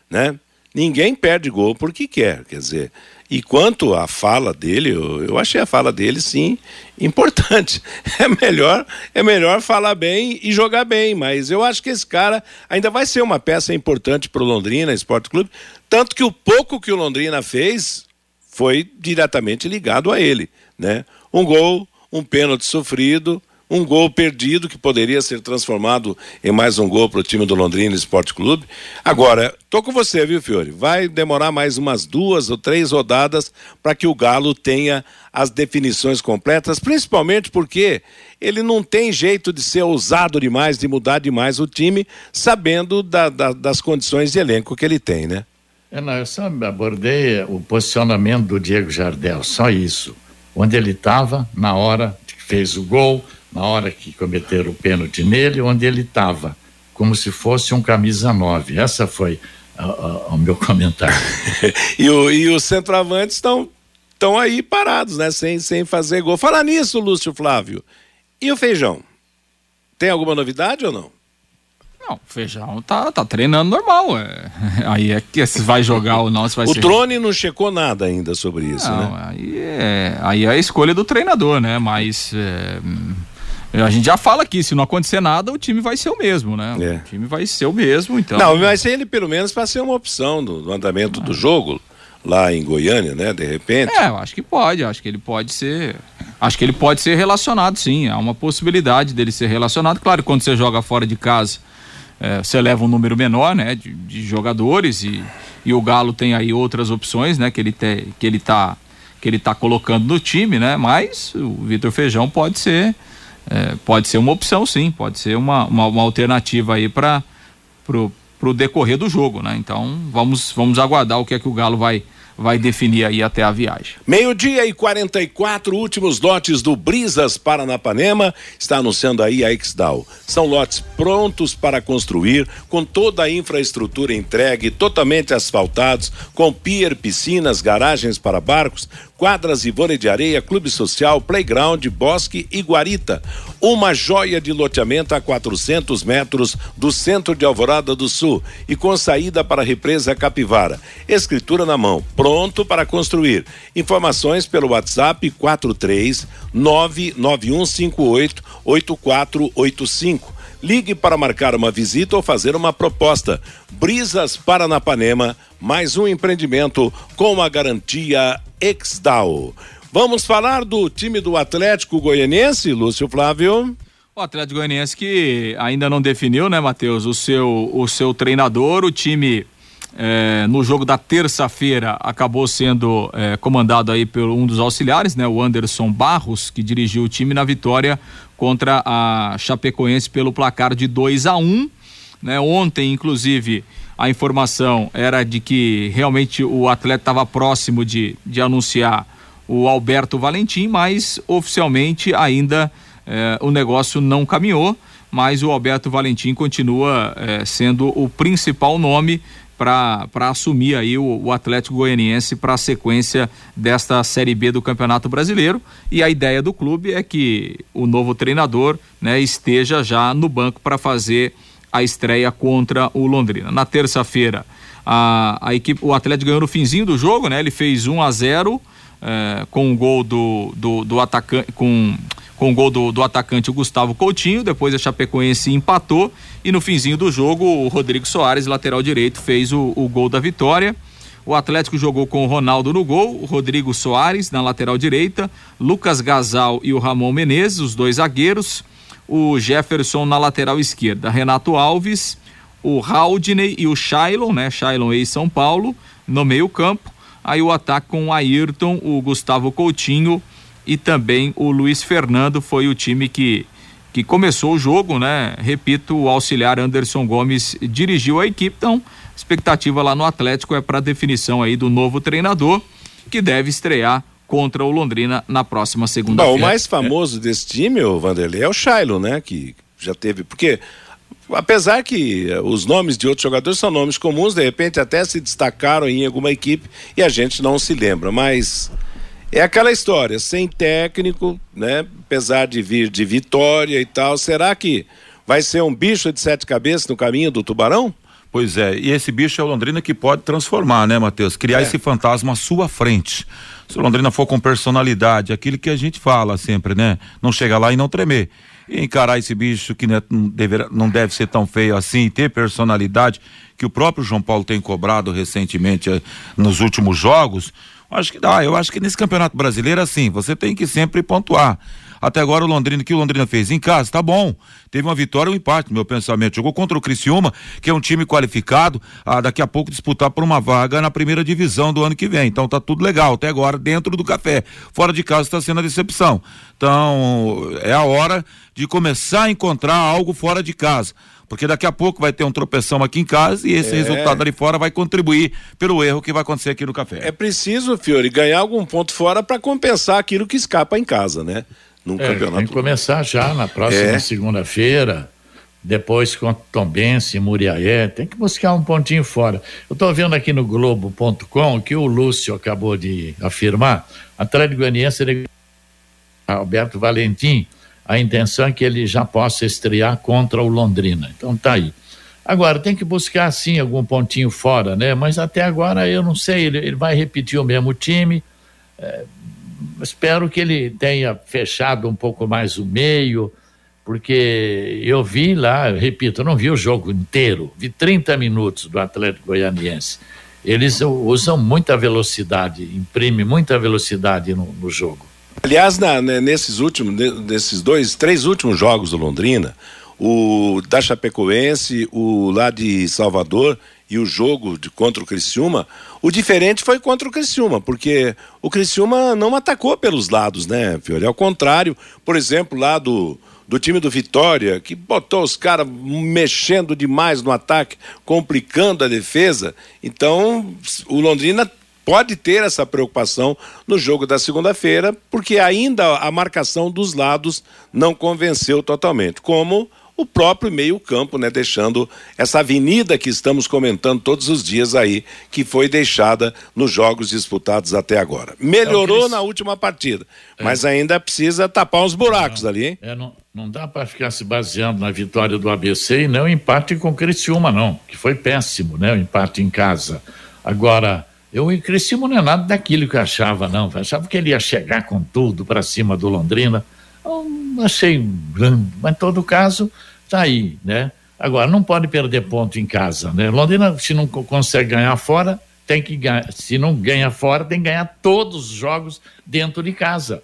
né? Ninguém perde gol porque quer, quer dizer, e quanto à fala dele, eu, eu, achei a fala dele sim importante. É melhor, é melhor falar bem e jogar bem, mas eu acho que esse cara ainda vai ser uma peça importante para o Londrina Esporte Clube, tanto que o pouco que o Londrina fez foi diretamente ligado a ele, né? Um gol, um pênalti sofrido, um gol perdido que poderia ser transformado em mais um gol para o time do Londrina Esporte Clube. Agora, tô com você, viu, Fiore? Vai demorar mais umas duas ou três rodadas para que o Galo tenha as definições completas, principalmente porque ele não tem jeito de ser ousado demais, de mudar demais o time, sabendo da, da, das condições de elenco que ele tem, né? É, não, eu só abordei o posicionamento do Diego Jardel, só isso. Onde ele estava na hora que fez o gol, na hora que cometeram o pênalti nele, onde ele estava, como se fosse um camisa 9. Essa foi o meu comentário. e, o, e os centroavantes estão estão aí parados, né? Sem, sem fazer gol. Fala nisso, Lúcio Flávio. E o feijão? Tem alguma novidade ou não? Não, o Feijão tá, tá treinando normal. É. Aí é que se vai jogar ou não, se vai o ser. Drone não checou nada ainda sobre isso, Não, né? aí é, aí é a escolha do treinador, né? Mas é, a gente já fala aqui, se não acontecer nada, o time vai ser o mesmo, né? O time vai ser o mesmo, então. Não, mas ele pelo menos para ser uma opção do, do andamento Ah. do jogo lá em Goiânia, né? De repente. É, eu acho que pode, acho que ele pode ser. Acho que ele pode ser relacionado, sim. Há uma possibilidade dele ser relacionado. Claro, quando você joga fora de casa, é, você leva um número menor, né, de, de jogadores e, e o Galo tem aí outras opções, né, que ele te, que ele tá que ele tá colocando no time, né? Mas o Vitor Feijão pode ser é, pode ser uma opção, sim. Pode ser uma, uma, uma alternativa aí para pro decorrer do jogo, né? Então vamos vamos aguardar o que é que o Galo vai vai definir aí até a viagem. Meio-dia e 44, últimos lotes do Brisas Paranapanema. Está anunciando aí a Exdal. São lotes prontos para construir, com toda a infraestrutura entregue, totalmente asfaltados, com pier, piscinas, garagens para barcos, quadras e vôlei de areia, clube social, playground, bosque e guarita. Uma joia de loteamento a 400 metros do centro de Alvorada do Sul e com saída para a represa Capivara. Escritura na mão, pronto para construir. Informações pelo WhatsApp 43 99158 8485. Ligue para marcar uma visita ou fazer uma proposta. Brisas Paranapanema, mais um empreendimento com a garantia Exdal. Vamos falar do time do Atlético Goianiense, Lúcio Flávio? O Atlético Goianiense que ainda não definiu, né, Matheus, o seu, o seu treinador, o time eh, no jogo da terça-feira acabou sendo eh, comandado aí por um dos auxiliares, né, o Anderson Barros, que dirigiu o time na vitória contra a Chapecoense pelo placar de 2 a 1 um, né? Ontem, inclusive, a informação era de que realmente o atleta estava próximo de, de anunciar o Alberto Valentim, mas oficialmente ainda eh, o negócio não caminhou, mas o Alberto Valentim continua eh, sendo o principal nome para assumir aí o, o Atlético Goianiense para a sequência desta Série B do Campeonato Brasileiro. E a ideia do clube é que o novo treinador né, esteja já no banco para fazer a estreia contra o Londrina. Na terça-feira, a, a equipe, o Atlético ganhou no finzinho do jogo, né? Ele fez 1 a 0 eh, com o gol do, do, do atacante, com, com o gol do, do atacante o Gustavo Coutinho, depois a Chapecoense empatou e no finzinho do jogo o Rodrigo Soares, lateral direito, fez o, o gol da vitória. O Atlético jogou com o Ronaldo no gol, o Rodrigo Soares na lateral direita, Lucas Gasal e o Ramon Menezes, os dois zagueiros, o Jefferson na lateral esquerda, Renato Alves, o Haldney e o Shailon, né? Shailon ex São Paulo, no meio-campo. Aí o ataque com o Ayrton, o Gustavo Coutinho e também o Luiz Fernando foi o time que que começou o jogo, né? Repito, o auxiliar Anderson Gomes dirigiu a equipe, então expectativa lá no Atlético é para definição aí do novo treinador que deve estrear contra o Londrina na próxima segunda-feira. o mais famoso desse time, o Vanderlei, é o Shailo, né? Que já teve. Porque, apesar que eh, os nomes de outros jogadores são nomes comuns, de repente até se destacaram em alguma equipe e a gente não se lembra, mas. É aquela história, sem técnico, né? Apesar de vir de vitória e tal, será que vai ser um bicho de sete cabeças no caminho do Tubarão? Pois é, e esse bicho é o Londrina que pode transformar, né, Matheus? Criar É. esse fantasma à sua frente. Se o Londrina for com personalidade, aquilo que a gente fala sempre, né? Não chegar lá e não tremer. E encarar esse bicho que né, não, deverá, não deve ser tão feio assim, ter personalidade, que o próprio João Paulo tem cobrado recentemente eh, nos últimos jogos, acho que dá. Eu acho que nesse campeonato brasileiro, assim, você tem que sempre pontuar. Até agora o Londrina, que o Londrina fez em casa, tá bom. Teve uma vitória e um empate, no meu pensamento. Jogou contra o Criciúma, que é um time qualificado, a daqui a pouco disputar por uma vaga na primeira divisão do ano que vem. Então tá tudo legal, até agora dentro do café. Fora de casa está sendo a decepção. Então é a hora de começar a encontrar algo fora de casa. Porque daqui a pouco vai ter um tropeção aqui em casa e esse É. resultado ali fora vai contribuir pelo erro que vai acontecer aqui no café. É preciso, Fiore, ganhar algum ponto fora para compensar aquilo que escapa em casa, né? Num É, campeonato. tem que começar já na próxima É. segunda-feira, depois com Tombense, Muriaé, tem que buscar um pontinho fora. Eu estou vendo aqui no Globo.com que o Lúcio acabou de afirmar, Atlético Goianiense, Alberto Valentim, a intenção é que ele já possa estrear contra o Londrina. Então tá aí. Agora, tem que buscar sim algum pontinho fora, né? Mas até agora eu não sei, ele, ele vai repetir o mesmo time. É, espero que ele tenha fechado um pouco mais o meio, porque eu vi lá, eu repito, eu não vi o jogo inteiro, vi 30 minutos do Atlético Goianiense. Eles usam muita velocidade, imprime muita velocidade no, no jogo. Aliás, na, né, nesses últimos, nesses dois, três últimos jogos do Londrina, o da Chapecoense, o lá de Salvador e o jogo de, contra o Criciúma, o diferente foi contra o Criciúma, porque o Criciúma não atacou pelos lados, né, Fiore? Ao contrário, por exemplo, lá do, do time do Vitória, que botou os caras mexendo demais no ataque, complicando a defesa. Então, o Londrina pode ter essa preocupação no jogo da segunda-feira, porque ainda a marcação dos lados não convenceu totalmente, como o próprio meio-campo, né, deixando essa avenida que estamos comentando todos os dias aí, que foi deixada nos jogos disputados até agora. Melhorou é na última partida, é. mas ainda precisa tapar uns buracos não, ali, hein? É, não, não dá para ficar se baseando na vitória do ABC e não empate com o Criciúma, não, que foi péssimo, né, o empate em casa. Agora, eu Criciúma não é nada daquilo que eu achava, não. Eu achava que ele ia chegar com tudo para cima do Londrina. Eu achei grande, mas em todo caso, tá aí, né? Agora, não pode perder ponto em casa, né? Londrina, se não consegue ganhar fora, tem que ganhar. Se não ganha fora, tem que ganhar todos os jogos dentro de casa.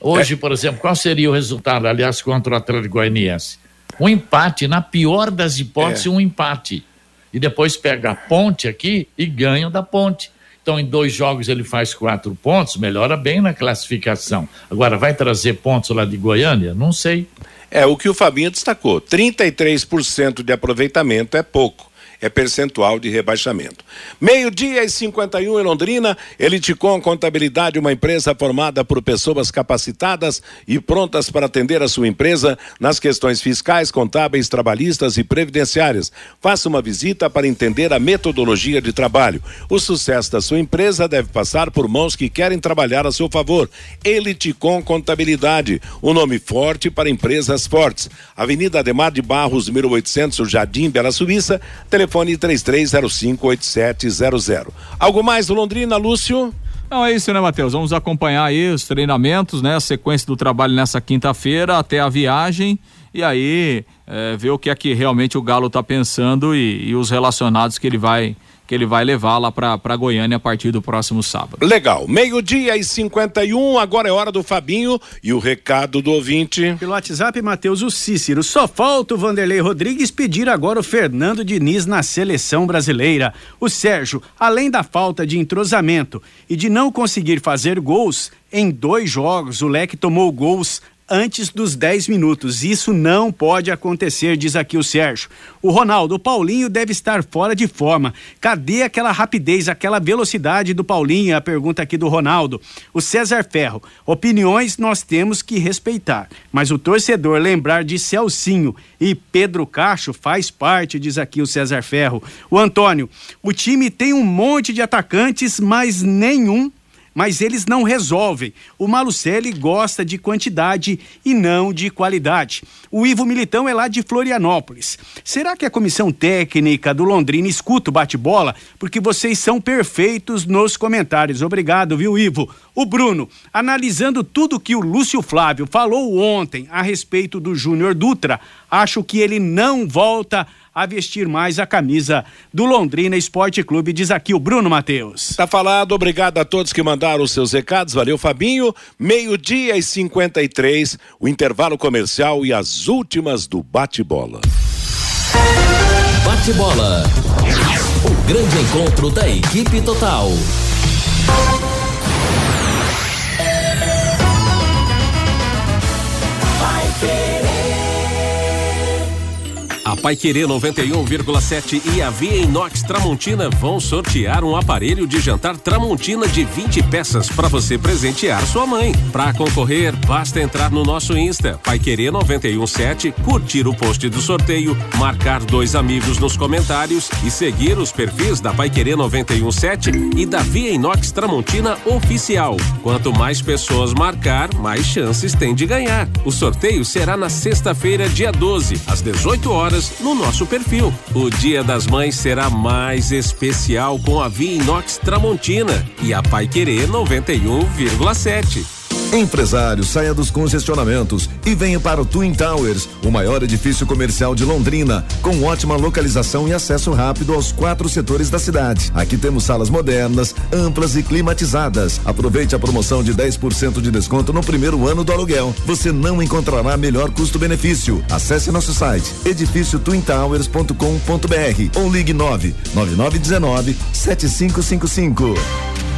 Hoje, é. por exemplo, qual seria o resultado, aliás, contra o Atlético Goianiense? Um empate, na pior das hipóteses, é. um empate. E depois pega a ponte aqui e ganha da ponte. Então, em dois jogos ele faz quatro pontos, melhora bem na classificação. Agora, vai trazer pontos lá de Goiânia? Não sei. É o que o Fabinho destacou: 33% de aproveitamento é pouco é percentual de rebaixamento. Meio-dia e 51 em Londrina, Eliticom Contabilidade, uma empresa formada por pessoas capacitadas e prontas para atender a sua empresa nas questões fiscais, contábeis, trabalhistas e previdenciárias. Faça uma visita para entender a metodologia de trabalho. O sucesso da sua empresa deve passar por mãos que querem trabalhar a seu favor. Eliticom Contabilidade, um nome forte para empresas fortes. Avenida Ademar de Barros, 1800, Jardim Bela Suíça, telefone telefone 33058700. Algo mais do Londrina, Lúcio? Não, é isso, né, Matheus? Vamos acompanhar aí os treinamentos, né? A sequência do trabalho nessa quinta-feira até a viagem e aí é, ver o que é que realmente o Galo está pensando e, e os relacionados que ele vai que ele vai levar lá para Goiânia a partir do próximo sábado. Legal. Meio-dia e 51, agora é hora do Fabinho e o recado do ouvinte. Pelo WhatsApp, Matheus, o Cícero. Só falta o Vanderlei Rodrigues pedir agora o Fernando Diniz na seleção brasileira. O Sérgio, além da falta de entrosamento e de não conseguir fazer gols, em dois jogos, o Leque tomou gols antes dos 10 minutos. Isso não pode acontecer, diz aqui o Sérgio. O Ronaldo, o Paulinho deve estar fora de forma. Cadê aquela rapidez, aquela velocidade do Paulinho? A pergunta aqui do Ronaldo. O César Ferro, opiniões nós temos que respeitar, mas o torcedor lembrar de Celcinho e Pedro Cacho faz parte, diz aqui o César Ferro. O Antônio, o time tem um monte de atacantes, mas nenhum mas eles não resolvem. O Malucelli gosta de quantidade e não de qualidade. O Ivo Militão é lá de Florianópolis. Será que a comissão técnica do Londrina escuta o bate-bola? Porque vocês são perfeitos nos comentários. Obrigado, viu, Ivo? O Bruno, analisando tudo que o Lúcio Flávio falou ontem a respeito do Júnior Dutra, acho que ele não volta a vestir mais a camisa do Londrina Esporte Clube, diz aqui o Bruno Matheus. Tá falado, obrigado a todos que mandaram os seus recados, valeu Fabinho. Meio-dia e 53, o intervalo comercial e as últimas do bate-bola. Bate-bola. O grande encontro da equipe total. A Paiquerê 91,7 e a Via Inox Tramontina vão sortear um aparelho de jantar Tramontina de 20 peças para você presentear sua mãe. Para concorrer, basta entrar no nosso Insta, Paiquerê 917, curtir o post do sorteio, marcar dois amigos nos comentários e seguir os perfis da Paiquerê 917 e da Via Inox Tramontina Oficial. Quanto mais pessoas marcar, mais chances tem de ganhar. O sorteio será na sexta-feira, dia 12, às 18 horas no nosso perfil. O Dia das Mães será mais especial com a Via Inox Tramontina e a Pai Querer 91,7. Empresário, saia dos congestionamentos e venha para o Twin Towers, o maior edifício comercial de Londrina, com ótima localização e acesso rápido aos quatro setores da cidade. Aqui temos salas modernas, amplas e climatizadas. Aproveite a promoção de 10% de desconto no primeiro ano do aluguel. Você não encontrará melhor custo-benefício. Acesse nosso site edifíciotwintowers.com.br ou ligue 9 9919 7555.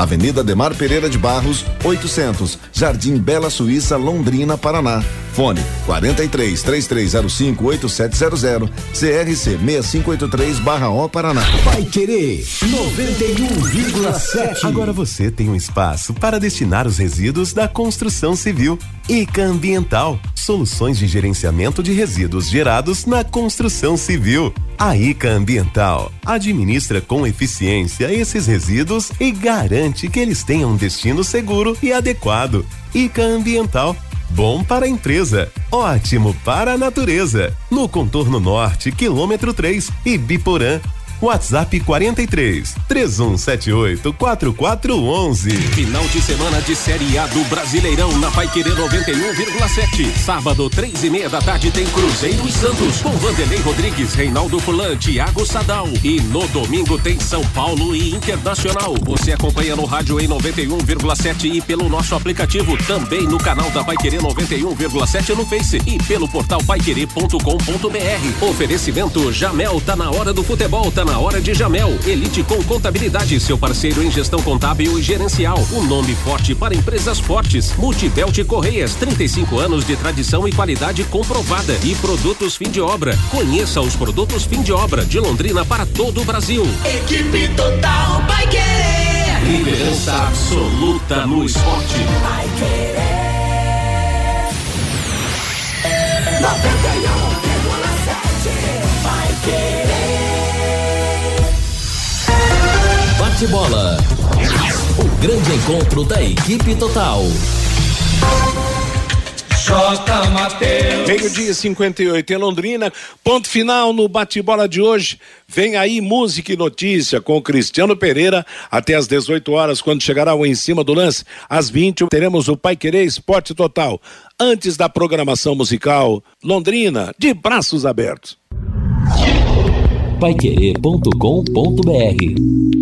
Avenida Demar Pereira de Barros, 800, Jardim Bela Suíça, Londrina, Paraná. Fone 43 3305 8700, CRC 6583/O Paraná. Vai querer 91,7. Agora você tem um espaço para destinar os resíduos da construção civil. ICA Ambiental, soluções de gerenciamento de resíduos gerados na construção civil. A ICA Ambiental administra com eficiência esses resíduos e garante que eles tenham um destino seguro e adequado. ICA Ambiental Bom para a empresa, ótimo para a natureza. No contorno norte, quilômetro 3 e Biporã. WhatsApp 43 3178 4411. Final de semana de Série A do Brasileirão na Paiquerê 91,7. Sábado, três e meia da tarde, tem Cruzeiro e Santos com Vanderlei Rodrigues, Reinaldo Fulan, Thiago Sadal. E no domingo tem São Paulo e Internacional. Você acompanha no rádio em 91,7 e pelo nosso aplicativo, também no canal da Paiquerê 91,7 no Face e pelo portal paiquerê.com.br. Oferecimento Jamel, tá na hora do futebol, tá na hora de Jamel. Elite com contabilidade, seu parceiro em gestão contábil e gerencial. Um nome forte para empresas fortes. Multibelt Correias, 35 anos de tradição e qualidade comprovada. E produtos fim de obra. Conheça os produtos fim de obra de Londrina para todo o Brasil. Equipe total vai querer. Liderança absoluta no esporte. Vai querer. 91,7 vai querer. Bate bola. O grande encontro da equipe total. J. Mateus. Meio-dia 58 em Londrina. Ponto final no bate-bola de hoje. Vem aí música e notícia com Cristiano Pereira até às 18 horas, quando chegará o em cima do lance. Às 20 teremos o Pai Querer Esporte Total. Antes da programação musical, Londrina, de braços abertos. Paiquerê.com.br